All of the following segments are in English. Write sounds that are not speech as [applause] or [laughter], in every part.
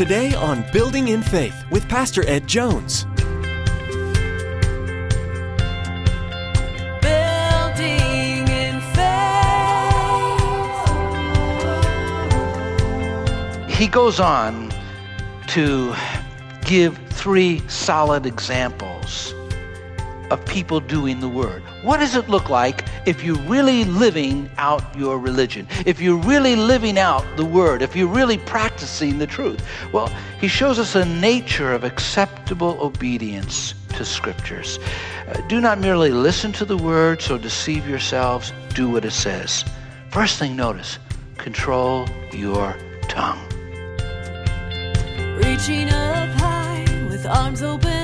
Today on Building in Faith with Pastor Ed Jones. Building in faith. he goes on to give three solid examples of people doing the word. What does it look like if you're really living out your religion? If you're really living out the word? If you're really practicing the truth? Well, he shows us a nature of acceptable obedience to scriptures. Uh, do not merely listen to the word, so deceive yourselves. Do what it says. First thing, notice control your tongue. Reaching up high with arms open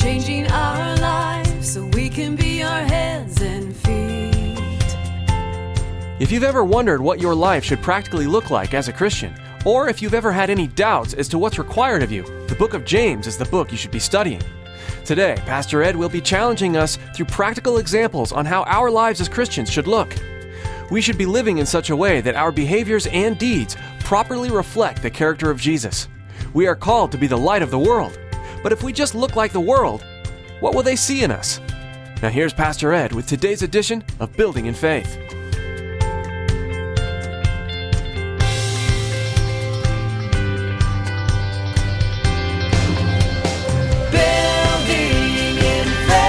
changing our lives so we can be your hands and feet. If you've ever wondered what your life should practically look like as a Christian, or if you've ever had any doubts as to what's required of you, the book of James is the book you should be studying. Today, Pastor Ed will be challenging us through practical examples on how our lives as Christians should look. We should be living in such a way that our behaviors and deeds properly reflect the character of Jesus. We are called to be the light of the world. But if we just look like the world, what will they see in us? Now, here's Pastor Ed with today's edition of Building in Faith. Building in faith.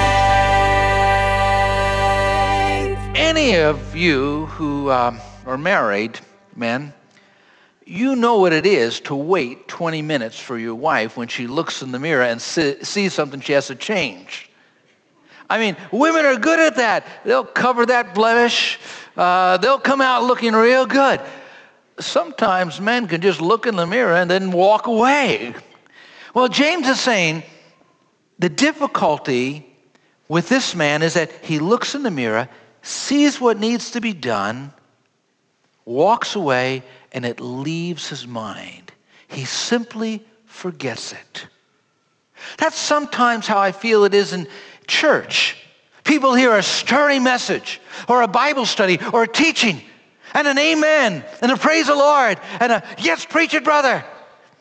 Any of you who um, are married, men, you know what it is to wait 20 minutes for your wife when she looks in the mirror and see, sees something she has to change. I mean, women are good at that. They'll cover that blemish, uh, they'll come out looking real good. Sometimes men can just look in the mirror and then walk away. Well, James is saying the difficulty with this man is that he looks in the mirror, sees what needs to be done, walks away, and it leaves his mind. He simply forgets it. That's sometimes how I feel it is in church. People hear a stirring message, or a Bible study, or a teaching, and an amen, and a praise the Lord, and a yes, preach it, brother.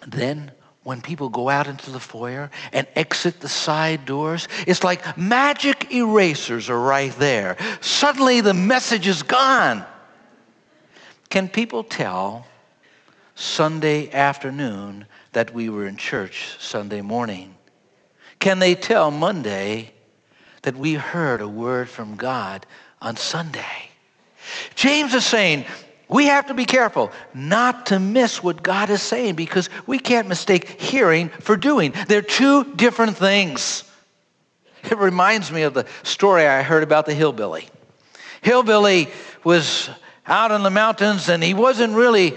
And then when people go out into the foyer and exit the side doors, it's like magic erasers are right there. Suddenly the message is gone. Can people tell Sunday afternoon that we were in church Sunday morning? Can they tell Monday that we heard a word from God on Sunday? James is saying we have to be careful not to miss what God is saying because we can't mistake hearing for doing. They're two different things. It reminds me of the story I heard about the hillbilly. Hillbilly was out in the mountains and he wasn't really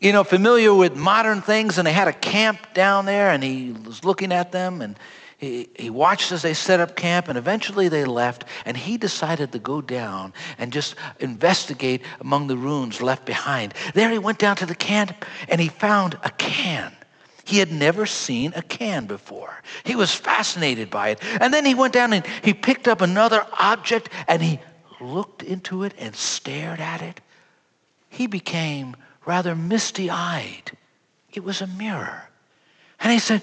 you know familiar with modern things and they had a camp down there and he was looking at them and he, he watched as they set up camp and eventually they left and he decided to go down and just investigate among the ruins left behind there he went down to the camp and he found a can he had never seen a can before. He was fascinated by it. And then he went down and he picked up another object and he looked into it and stared at it. He became rather misty eyed. It was a mirror. And he said,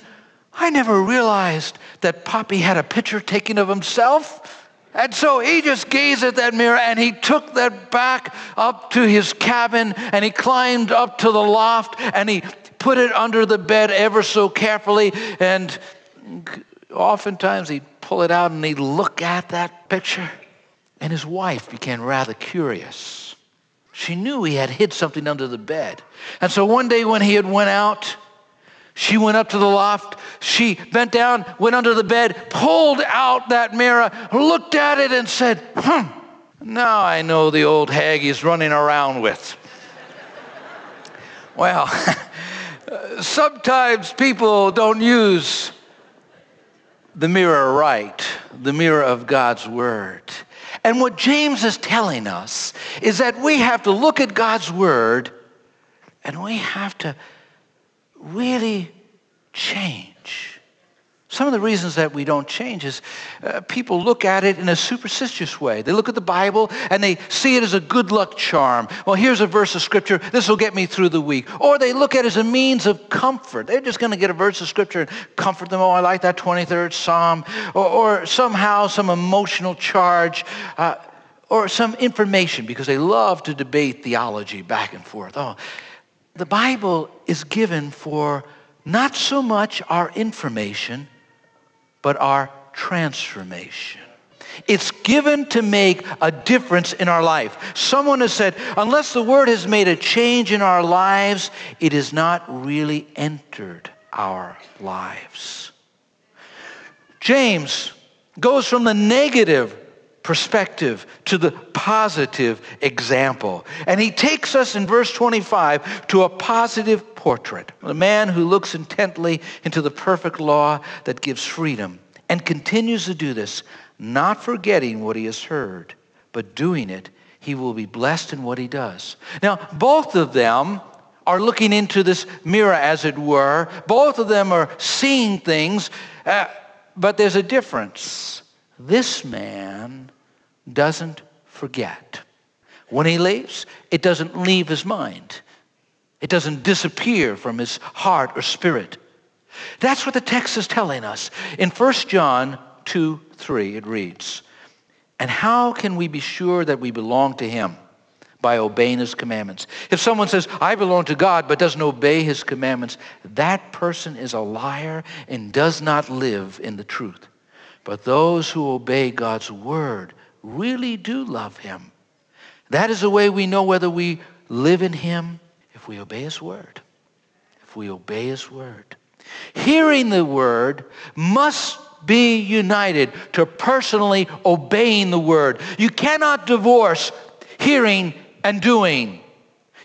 I never realized that Poppy had a picture taken of himself. And so he just gazed at that mirror and he took that back up to his cabin and he climbed up to the loft and he put it under the bed ever so carefully. And oftentimes he'd pull it out and he'd look at that picture. And his wife became rather curious. She knew he had hid something under the bed. And so one day when he had went out, she went up to the loft. She bent down, went under the bed, pulled out that mirror, looked at it, and said, Hmm, now I know the old hag he's running around with. [laughs] well, [laughs] sometimes people don't use the mirror right, the mirror of God's Word. And what James is telling us is that we have to look at God's Word and we have to really change. Some of the reasons that we don't change is uh, people look at it in a superstitious way. They look at the Bible and they see it as a good luck charm. Well, here's a verse of scripture. This will get me through the week. Or they look at it as a means of comfort. They're just going to get a verse of scripture and comfort them. Oh, I like that 23rd Psalm. Or, or somehow some emotional charge. Uh, or some information because they love to debate theology back and forth. Oh, the Bible is given for not so much our information but our transformation. It's given to make a difference in our life. Someone has said, unless the word has made a change in our lives, it has not really entered our lives. James goes from the negative perspective to the positive example. And he takes us in verse 25 to a positive portrait. A man who looks intently into the perfect law that gives freedom and continues to do this, not forgetting what he has heard, but doing it, he will be blessed in what he does. Now, both of them are looking into this mirror, as it were. Both of them are seeing things, uh, but there's a difference. This man doesn't forget. When he leaves, it doesn't leave his mind. It doesn't disappear from his heart or spirit. That's what the text is telling us. In 1 John 2 3, it reads, And how can we be sure that we belong to him? By obeying his commandments. If someone says, I belong to God, but doesn't obey his commandments, that person is a liar and does not live in the truth. But those who obey God's word really do love him. That is the way we know whether we live in him if we obey his word. If we obey his word. Hearing the word must be united to personally obeying the word. You cannot divorce hearing and doing.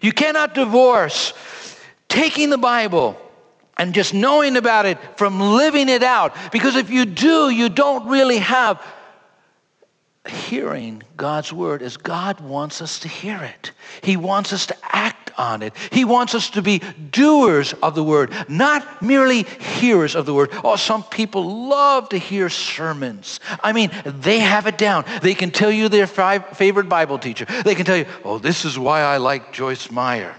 You cannot divorce taking the Bible and just knowing about it from living it out. Because if you do, you don't really have hearing God's word as God wants us to hear it. He wants us to act on it. He wants us to be doers of the word, not merely hearers of the word. Oh, some people love to hear sermons. I mean, they have it down. They can tell you their favorite Bible teacher. They can tell you, oh, this is why I like Joyce Meyer.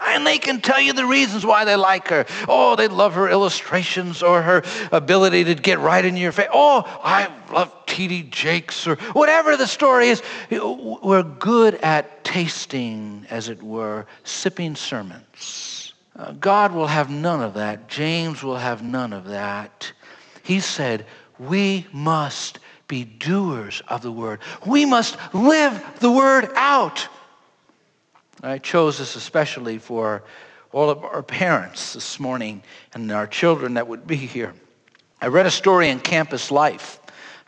And they can tell you the reasons why they like her. Oh, they love her illustrations or her ability to get right in your face. Oh, I love T.D. Jakes or whatever the story is. We're good at tasting, as it were, sipping sermons. Uh, God will have none of that. James will have none of that. He said, We must be doers of the word, we must live the word out. I chose this especially for all of our parents this morning and our children that would be here. I read a story in Campus Life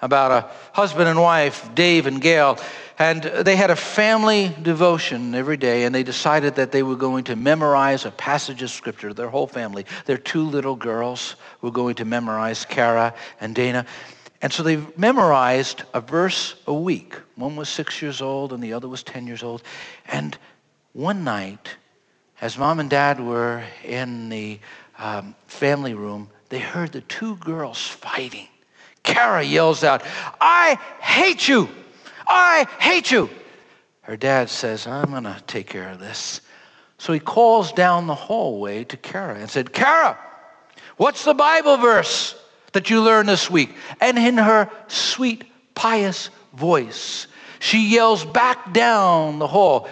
about a husband and wife, Dave and Gail, and they had a family devotion every day, and they decided that they were going to memorize a passage of scripture. Their whole family, their two little girls, were going to memorize Kara and Dana. And so they memorized a verse a week. One was six years old, and the other was 10 years old. And one night, as mom and dad were in the um, family room, they heard the two girls fighting. Kara yells out, I hate you! I hate you! Her dad says, I'm going to take care of this. So he calls down the hallway to Kara and said, Kara, what's the Bible verse that you learned this week? And in her sweet, pious voice, she yells back down the hall,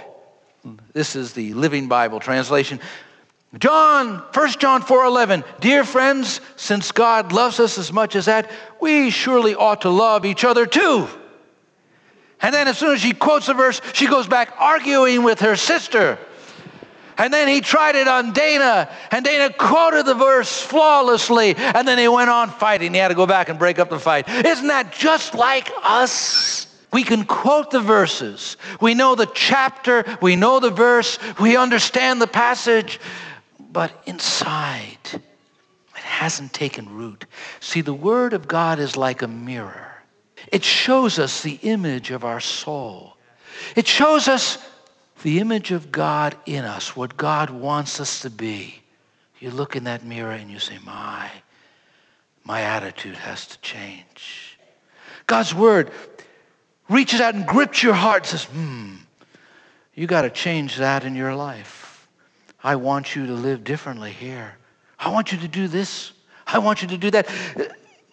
this is the Living Bible translation. John, 1 John 4:11. Dear friends, since God loves us as much as that, we surely ought to love each other too. And then as soon as she quotes the verse, she goes back arguing with her sister. And then he tried it on Dana, and Dana quoted the verse flawlessly, and then he went on fighting. He had to go back and break up the fight. Isn't that just like us? We can quote the verses. We know the chapter, we know the verse, we understand the passage, but inside, it hasn't taken root. See, the Word of God is like a mirror, it shows us the image of our soul, it shows us the image of God in us, what God wants us to be. You look in that mirror and you say, My, my attitude has to change. God's word reaches out and grips your heart and says, hmm, you got to change that in your life. I want you to live differently here. I want you to do this. I want you to do that.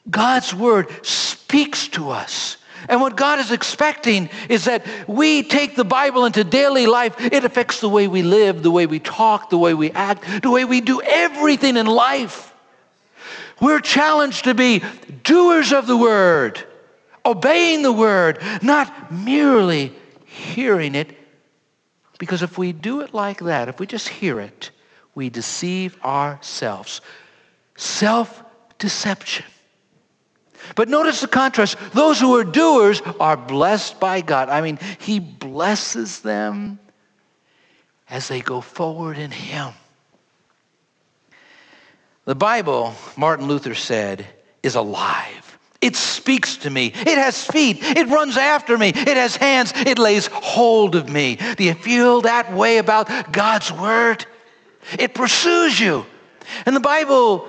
God's word speaks to us. And what God is expecting is that we take the Bible into daily life. It affects the way we live, the way we talk, the way we act, the way we do everything in life. We're challenged to be doers of the word, obeying the word, not merely hearing it. Because if we do it like that, if we just hear it, we deceive ourselves. Self deception. But notice the contrast. Those who are doers are blessed by God. I mean, He blesses them as they go forward in Him. The Bible, Martin Luther said, is alive. It speaks to me. It has feet. It runs after me. It has hands. It lays hold of me. Do you feel that way about God's Word? It pursues you. And the Bible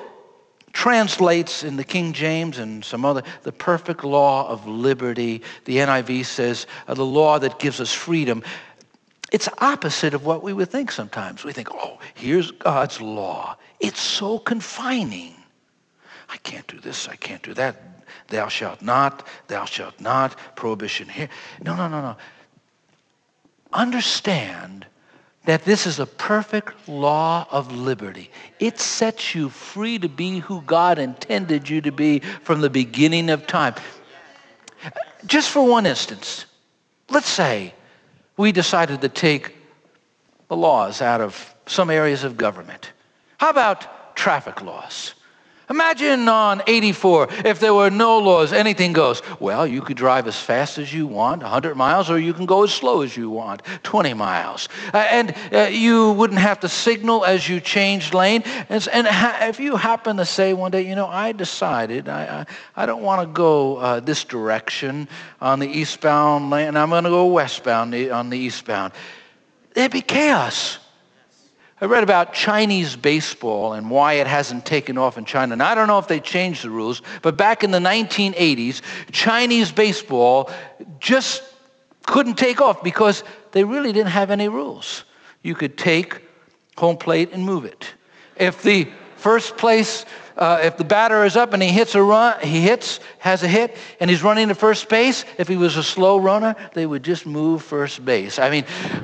translates in the King James and some other, the perfect law of liberty. The NIV says uh, the law that gives us freedom. It's opposite of what we would think sometimes. We think, oh, here's God's law. It's so confining. I can't do this, I can't do that. Thou shalt not, thou shalt not, prohibition here. No, no, no, no. Understand that this is a perfect law of liberty. It sets you free to be who God intended you to be from the beginning of time. Just for one instance, let's say we decided to take the laws out of some areas of government. How about traffic laws? Imagine on 84, if there were no laws, anything goes. Well, you could drive as fast as you want, 100 miles, or you can go as slow as you want, 20 miles. Uh, and uh, you wouldn't have to signal as you changed lane. And, and ha- if you happen to say one day, you know, I decided I, I, I don't want to go uh, this direction on the eastbound lane, and I'm going to go westbound on the eastbound, there'd be chaos. I read about Chinese baseball and why it hasn't taken off in China. And I don't know if they changed the rules, but back in the 1980s, Chinese baseball just couldn't take off because they really didn't have any rules. You could take home plate and move it. If the first place uh, if the batter is up and he hits a run, he hits, has a hit, and he's running to first base, if he was a slow runner, they would just move first base. I mean, [laughs]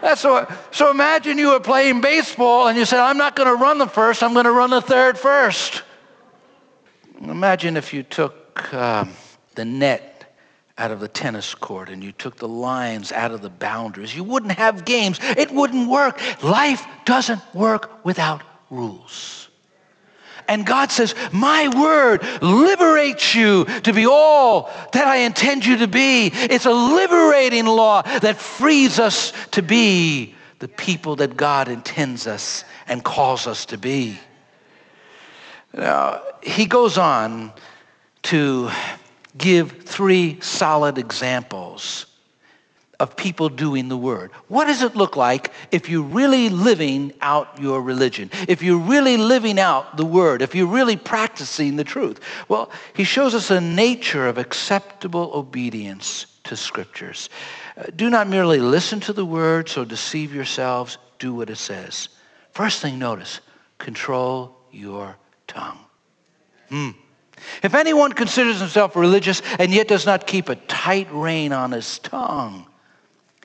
that's so. So imagine you were playing baseball and you said, "I'm not going to run the first. I'm going to run the third first." Imagine if you took um, the net out of the tennis court and you took the lines out of the boundaries. You wouldn't have games. It wouldn't work. Life doesn't work without rules. And God says, My word liberates you to be all that I intend you to be. It's a liberating law that frees us to be the people that God intends us and calls us to be. Now, he goes on to give three solid examples of people doing the word. What does it look like if you're really living out your religion? If you're really living out the word? If you're really practicing the truth? Well, he shows us a nature of acceptable obedience to scriptures. Uh, do not merely listen to the word, so deceive yourselves. Do what it says. First thing, notice control your tongue. Hmm. If anyone considers himself religious and yet does not keep a tight rein on his tongue,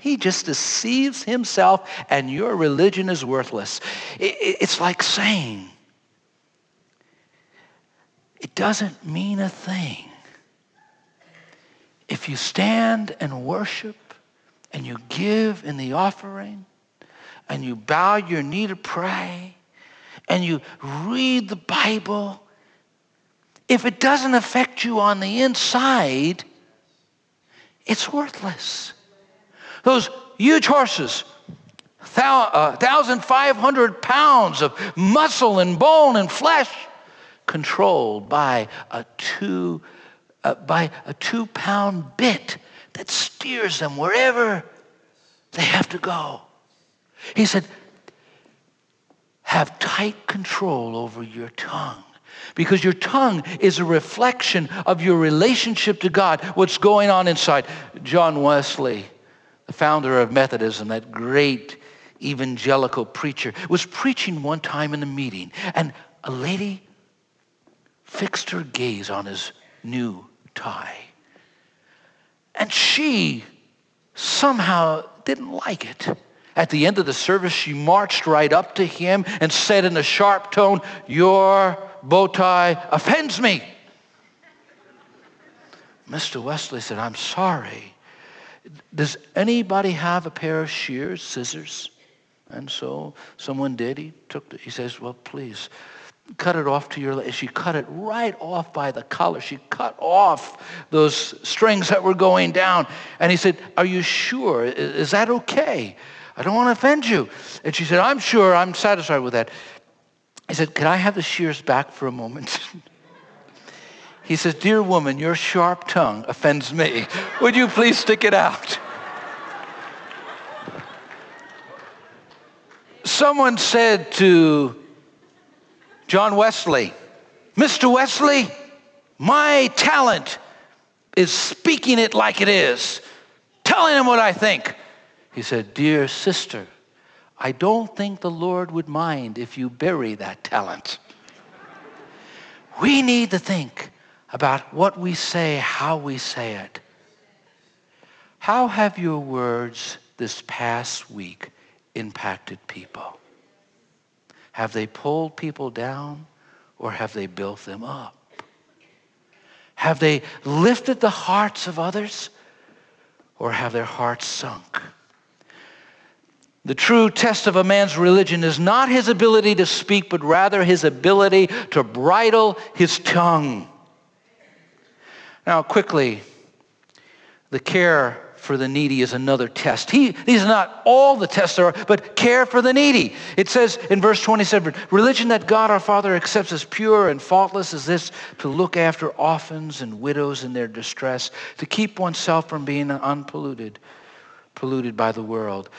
he just deceives himself, and your religion is worthless. It's like saying, it doesn't mean a thing. If you stand and worship and you give in the offering and you bow your knee to pray and you read the Bible, if it doesn't affect you on the inside, it's worthless. Those huge horses, 1,500 uh, pounds of muscle and bone and flesh, controlled by a two, uh, by a two pound bit that steers them wherever they have to go. He said, have tight control over your tongue. Because your tongue is a reflection of your relationship to God, what's going on inside. John Wesley, the founder of Methodism, that great evangelical preacher, was preaching one time in a meeting, and a lady fixed her gaze on his new tie. And she somehow didn't like it. At the end of the service, she marched right up to him and said in a sharp tone, Your bow tie offends me. Mr. Wesley said, I'm sorry. Does anybody have a pair of shears, scissors? And so someone did. He took the, he says, Well, please cut it off to your she cut it right off by the collar. She cut off those strings that were going down. And he said are you sure? Is that okay? I don't want to offend you. And she said i'm sure. I'm satisfied with that. He said can i have the shears back for a moment [laughs] he says dear woman your sharp tongue offends me would you please stick it out someone said to John Wesley, Mr. Wesley, my talent is speaking it like it is, telling him what I think. He said, Dear sister, I don't think the Lord would mind if you bury that talent. we need to think about what we say, how we say it. How have your words this past week impacted people? Have they pulled people down or have they built them up? Have they lifted the hearts of others or have their hearts sunk? The true test of a man's religion is not his ability to speak, but rather his ability to bridle his tongue. Now, quickly, the care for the needy is another test. He, these are not all the tests there are, but care for the needy. It says in verse 27 religion that God our Father accepts as pure and faultless is this to look after orphans and widows in their distress, to keep oneself from being unpolluted, polluted by the world.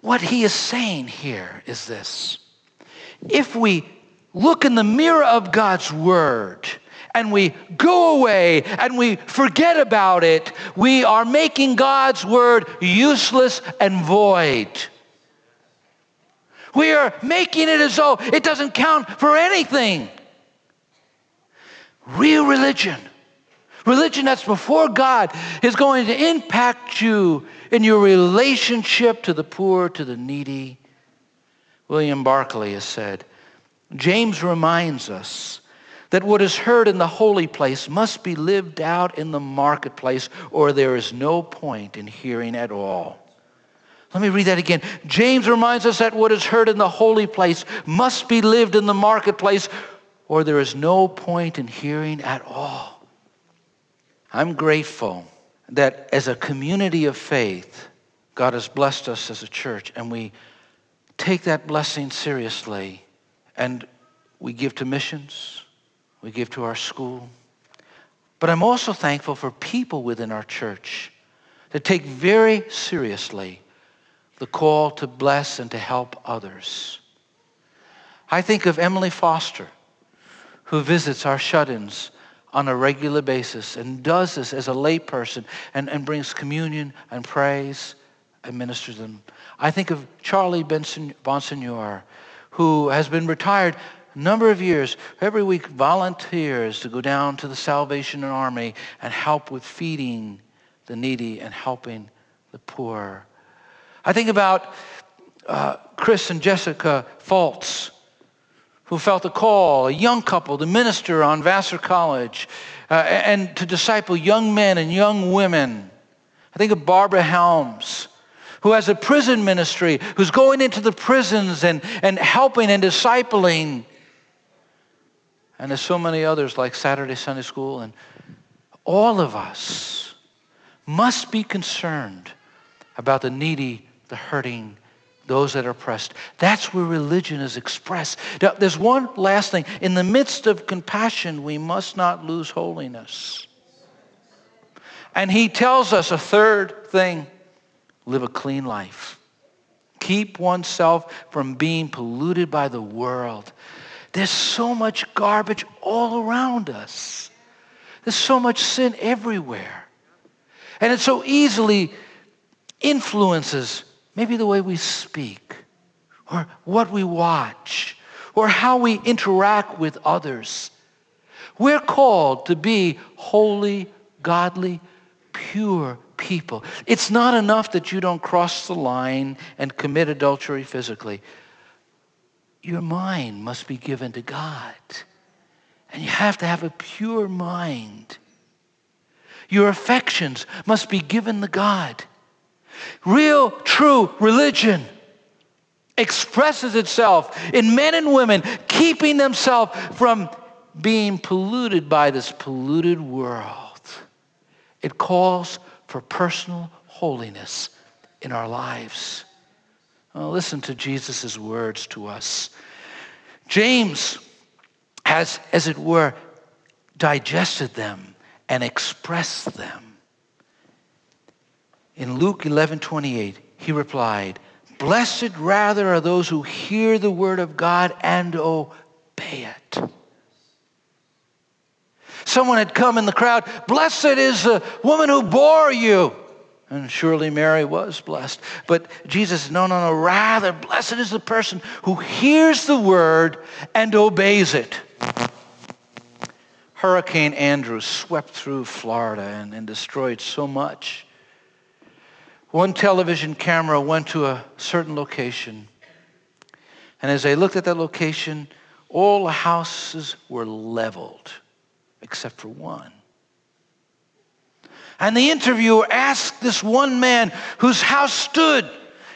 What he is saying here is this if we look in the mirror of God's word, and we go away and we forget about it, we are making God's word useless and void. We are making it as though it doesn't count for anything. Real religion, religion that's before God, is going to impact you in your relationship to the poor, to the needy. William Barclay has said, James reminds us that what is heard in the holy place must be lived out in the marketplace, or there is no point in hearing at all. Let me read that again. James reminds us that what is heard in the holy place must be lived in the marketplace, or there is no point in hearing at all. I'm grateful that as a community of faith, God has blessed us as a church, and we take that blessing seriously and we give to missions we give to our school. But I'm also thankful for people within our church that take very seriously the call to bless and to help others. I think of Emily Foster, who visits our shut ins on a regular basis and does this as a layperson and, and brings communion and praise and ministers them. I think of Charlie Benson, Bonsignor, who has been retired number of years, every week volunteers to go down to the Salvation Army and help with feeding the needy and helping the poor. I think about uh, Chris and Jessica Fultz, who felt a call, a young couple, to minister on Vassar College uh, and to disciple young men and young women. I think of Barbara Helms who has a prison ministry, who's going into the prisons and, and helping and discipling and there's so many others like Saturday Sunday School, and all of us must be concerned about the needy, the hurting, those that are oppressed. That's where religion is expressed. Now, there's one last thing. In the midst of compassion, we must not lose holiness. And he tells us a third thing live a clean life. Keep oneself from being polluted by the world. There's so much garbage all around us. There's so much sin everywhere. And it so easily influences maybe the way we speak, or what we watch, or how we interact with others. We're called to be holy, godly, pure people. It's not enough that you don't cross the line and commit adultery physically. Your mind must be given to God. And you have to have a pure mind. Your affections must be given to God. Real, true religion expresses itself in men and women keeping themselves from being polluted by this polluted world. It calls for personal holiness in our lives. Well, listen to Jesus' words to us. James has, as it were, digested them and expressed them. In Luke 11 28, he replied, Blessed rather are those who hear the word of God and obey it. Someone had come in the crowd, Blessed is the woman who bore you. And surely Mary was blessed. But Jesus, no, no, no. Rather, blessed is the person who hears the word and obeys it. Hurricane Andrew swept through Florida and, and destroyed so much. One television camera went to a certain location. And as they looked at that location, all the houses were leveled except for one. And the interviewer asked this one man whose house stood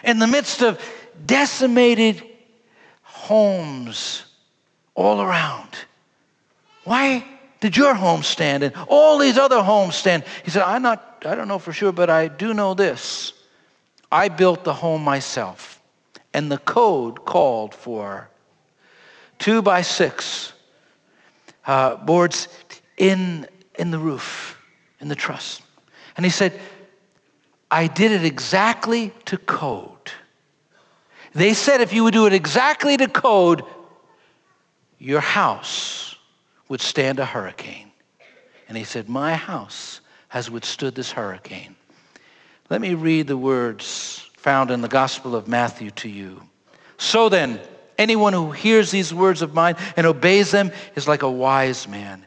in the midst of decimated homes all around, Why did your home stand and all these other homes stand? He said, I'm not, I don't know for sure, but I do know this. I built the home myself, and the code called for two by six uh, boards in, in the roof, in the truss. And he said, I did it exactly to code. They said if you would do it exactly to code, your house would stand a hurricane. And he said, My house has withstood this hurricane. Let me read the words found in the Gospel of Matthew to you. So then, anyone who hears these words of mine and obeys them is like a wise man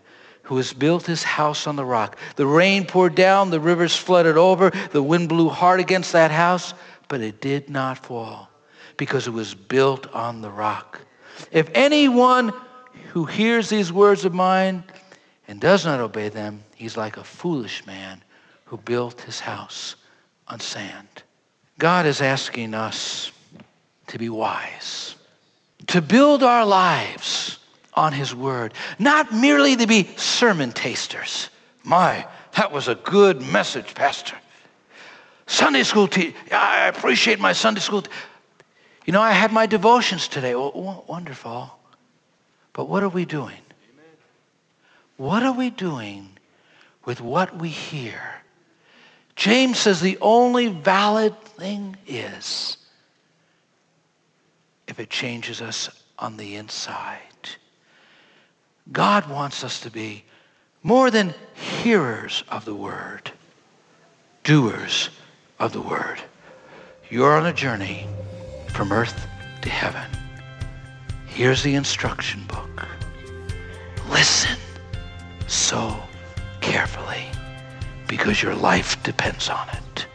who has built his house on the rock. The rain poured down, the rivers flooded over, the wind blew hard against that house, but it did not fall because it was built on the rock. If anyone who hears these words of mine and does not obey them, he's like a foolish man who built his house on sand. God is asking us to be wise, to build our lives on His Word, not merely to be sermon tasters. My, that was a good message, Pastor. Sunday school teacher, I appreciate my Sunday school. you know, I had my devotions today. Wonderful. But what are we doing? What are we doing with what we hear? James says the only valid thing is if it changes us on the inside. God wants us to be more than hearers of the word, doers of the word. You're on a journey from earth to heaven. Here's the instruction book. Listen so carefully because your life depends on it.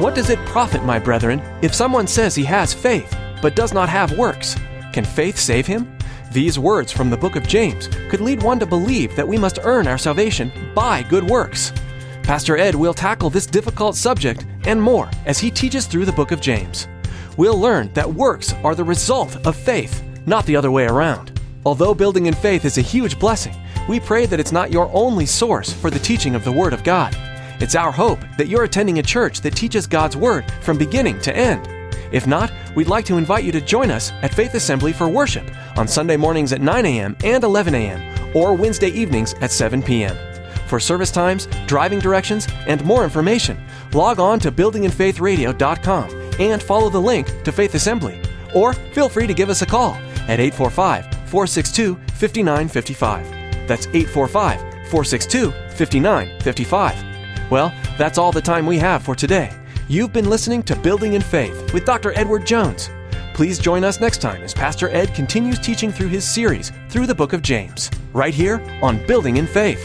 What does it profit, my brethren, if someone says he has faith, but does not have works? Can faith save him? These words from the book of James could lead one to believe that we must earn our salvation by good works. Pastor Ed will tackle this difficult subject and more as he teaches through the book of James. We'll learn that works are the result of faith, not the other way around. Although building in faith is a huge blessing, we pray that it's not your only source for the teaching of the Word of God. It's our hope that you're attending a church that teaches God's Word from beginning to end. If not, we'd like to invite you to join us at Faith Assembly for worship on Sunday mornings at 9 a.m. and 11 a.m., or Wednesday evenings at 7 p.m. For service times, driving directions, and more information, log on to buildinginfaithradio.com and follow the link to Faith Assembly. Or feel free to give us a call at 845 462 5955. That's 845 462 5955. Well, that's all the time we have for today. You've been listening to Building in Faith with Dr. Edward Jones. Please join us next time as Pastor Ed continues teaching through his series through the book of James, right here on Building in Faith.